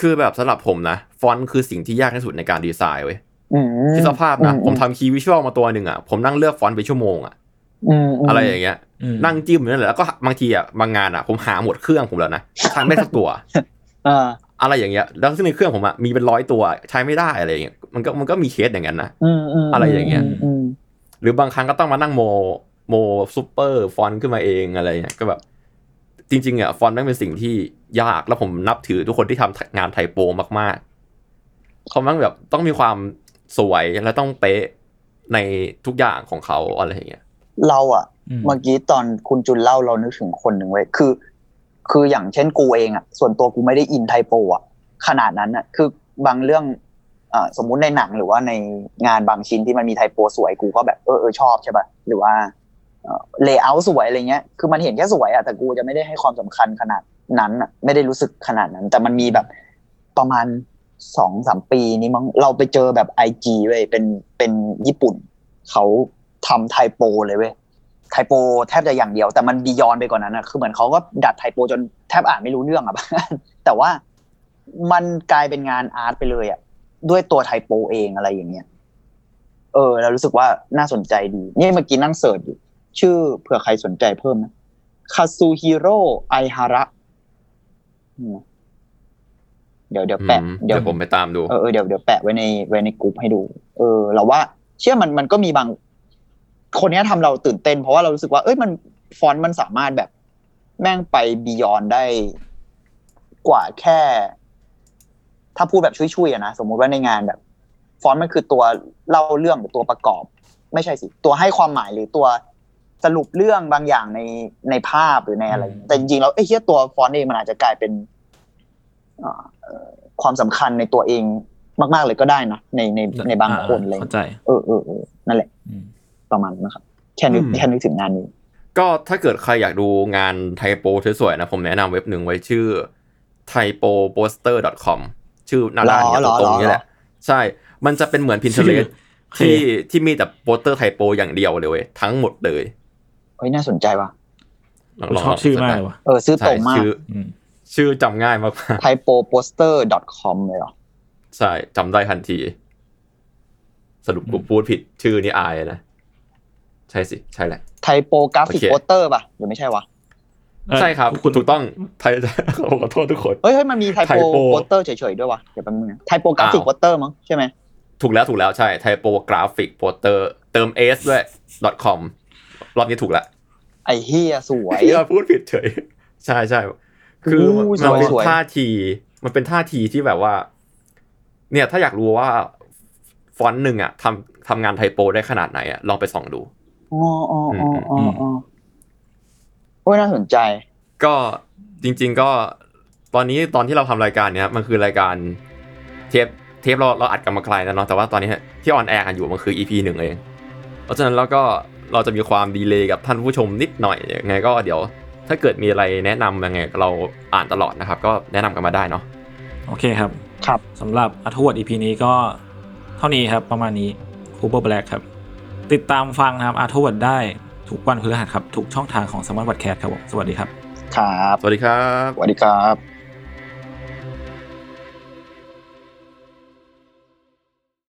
คือแบบสำหรับผมนะฟอนต์คือสิ่งที่ยากที่สุดในการดีไซน์เว้ยอืมคิดสภาพนะอืผมทำ key visual มาตัวหนึ่งอะผมนั่งเลือกฟอนต์ไปชั่วโมงอะอืมมอะไรอย่างเงี้ยอืมนั่งจิ้มอยู่นั่นแหละแล้วก็บางทีอะบางงานอะ ผมหาหมดเครื่องผมแล้วนะใช้ไม่ได้สักตัวอ่าอะไรอย่างเงี้ย แล้วซึ่งในเครื่องผมอะมีเป็นร้อยตัวใช้ไม่ได้อะไรอย่างเงี้ยมันก็มันก็มีเคสอย่างนั้นนะอืมอืมอะไรอย่างเงี้ยอืมหรือบางครั้งก็ต้องมานั่งโมโมซูเปอร์ฟอนต์ขึ้นมาเองอะไรเงี้ยก็แบบ จริงๆอะฟอนต์นั่นเป็นสิ่งที่ยากแล้วผมนับถือทุกคนที่ทำงาน typo มากๆเขามั่งแบบต้องมีความสวยและต้องเป๊ะในทุกอย่างของเขาอะไรอย่างเงี้ย เราอะอืมเมื่อกี้ตอนคุณจุนเล่าเรานึกถึงคนหนึ่งเว้ยคือ คืออย่างเช่นกูเองอะ ส่วนตัวกูไม่ได้อิน typo อะขนาดนั้นอะ คือบางเรื่องอ่าสมมุติในหนังหรือว่าในงานบางชิ้นที่มันมี typo สวยกูก็แบบเออเออชอบใช่ป่ะหรือว่า เลเยอร์สวยอะไรเงี้ย คือมันเห็นแค่สวยอะแต่กูจะไม่ได้ให้ความสำคัญขนาดนั้นอะไม่ได้รู้สึกขนาดนั้น แต่มันมีแบบประมาณสองสามปีนี้มั้งเราไปเจอแบบไอจีเว้ยเป็นเป็นญี่ปุ่น เขาทำ typo เลยเว้ย typo แทบจะอย่างเดียว แต่มัน beyond ไปกว่านั้นนะคือเหมือนเขาก็ดัด typo จนแทบอ่านไม่รู้เรื่องอะแต่ว่ามันกลายเป็นงานอาร์ตไปเลยอะด้วยตัวไทโปเองอะไรอย่างเงี้ย เออเรารู้สึกว่าน่าสนใจดี นี่เมื่อกี้นั่งเสิร์ชอยู่ ชื่อเผื่อใครสนใจเพิ่มนะคาซูฮิโร่ไอฮาระเดี๋ยวเดี๋ยวแปะอืมเดี๋เดี๋ยยววผมไปตามดูเออเออเดี๋ยวเดี๋ยวแปะไว้ในไว้ในกลุ่มให้ดู เออ เราว่า เชื่อมันมันก็มีบาง คนเนี้ยทำเราตื่นเต้น เพราะว่าเรารู้สึกว่าเอ้ยมันฟอนต์มันสามารถแบบแม่งไป beyond ได้กว่าแค่ ถ้าพูดแบบช่วยๆอะนะสมมุติว่าในงานแบบ ฟอนต์มันคือตัวเล่าเรื่องหรือตัวประกอบ ไม่ใช่สิ ตัวให้ความหมายหรือตัว สรุปเรื่องบางอย่างในในภาพหรือในอะไรอืมแต่จริงๆแล้วไอ้เหี้ยตัวฟอนต์เองมันอาจจะกลายเป็นอ่าเอ่อความสำคัญในตัวเองมาก ๆ เลยก็ได้นะในในในบางคนอะไรอย่างเข้าใจเลยใจเออเออเออนั่นแหละอืมประมาณนั้นนะครับแค่นึกอืมแค่นึกถึงงานนี้ ก็ถ้าเกิดใครอยากดูงานไทโปสวยๆนะผมแนะนำเว็บหนึ่งไว้ชื่อ typoposter.com ชื่อหน้าด้านเนี่ยหรอตรงๆนี่หรอแหละ ใช่ มันจะเป็นเหมือน Pinterest โอเคที่ที่มีแต่โปสเตอร์ไทโปอย่างเดียวเลยเว้ยทั้งหมดเลยเฮ้ยน่าสนใจว่ะลงผมลงชอบลงชื่อเสิร์ชมากได้เลยว่ะเออซื้อใช่ตรงมากชื่ออืมชื่อจำง่ายมาก typoposter.com เลยเหรอๆใช่จำได้ทันที สรุปกูพูดผิดชื่อนี่อายนะ ใช่สิ ใช่แหละ typographic โอเค poster ป่ะหรือไม่ใช่วะเอ่อใช่ครับ คุณถูกต้องไทยขอโทษทุกคน เฮ้ยเฮ้ยมันมี typo Typo poster เฉยๆด้วยวะเดี๋ยวแป๊บนึงนะ typographic อ้าว poster มั้งใช่ไหม ถูกแล้วถูกแล้วใช่ typographic poster เติม s ด้วย .com รอบนี้ถูกแล้ว ไอ้เฮียสวยเฮียพูดผิดเฉย ใช่ใช่คือโอ้ยมันเป็นสวยท่าที มันเป็นท่าทีที่แบบว่า เนี่ยถ้าอยากรู้ว่าฟอนต์หนึ่งอะทำทำงาน typo ได้ขนาดไหนอะลองไปส่องดูอ๋ออ๋ออ๋ออ๋ออ๋อโอ้ยน่าสนใจ ก็จริง ๆ ก็ตอนนี้ตอนที่เราทำรายการเนี้ยมันคือรายการเทปเทปเราเราอัดกันมาไกลแล้วเนาะแต่ว่าตอนนี้ที่ on air กันอยู่มันคือ EP หนึ่งเอง เพราะฉะนั้นเราก็ เราจะมีความ delay กับท่านผู้ชมนิดหน่อยยังไงก็เดี๋ยว ถ้าเกิดมีอะไรแนะนำยังไงเราอ่านตลอดนะครับ ก็แนะนำกันมาได้เนาะโอเคครับครับสำหรับอัธวัต EP นี้ก็เท่านี้ครับประมาณนี้ Cooper Black ครับ ติดตามฟังนะครับอัธวัตได้ทุกวันพฤหัสครับทุกช่องทางของ Salmon Podcast ครับผมสวัสดีครับ ครับ สวัสดีครับ สวัสดีครับ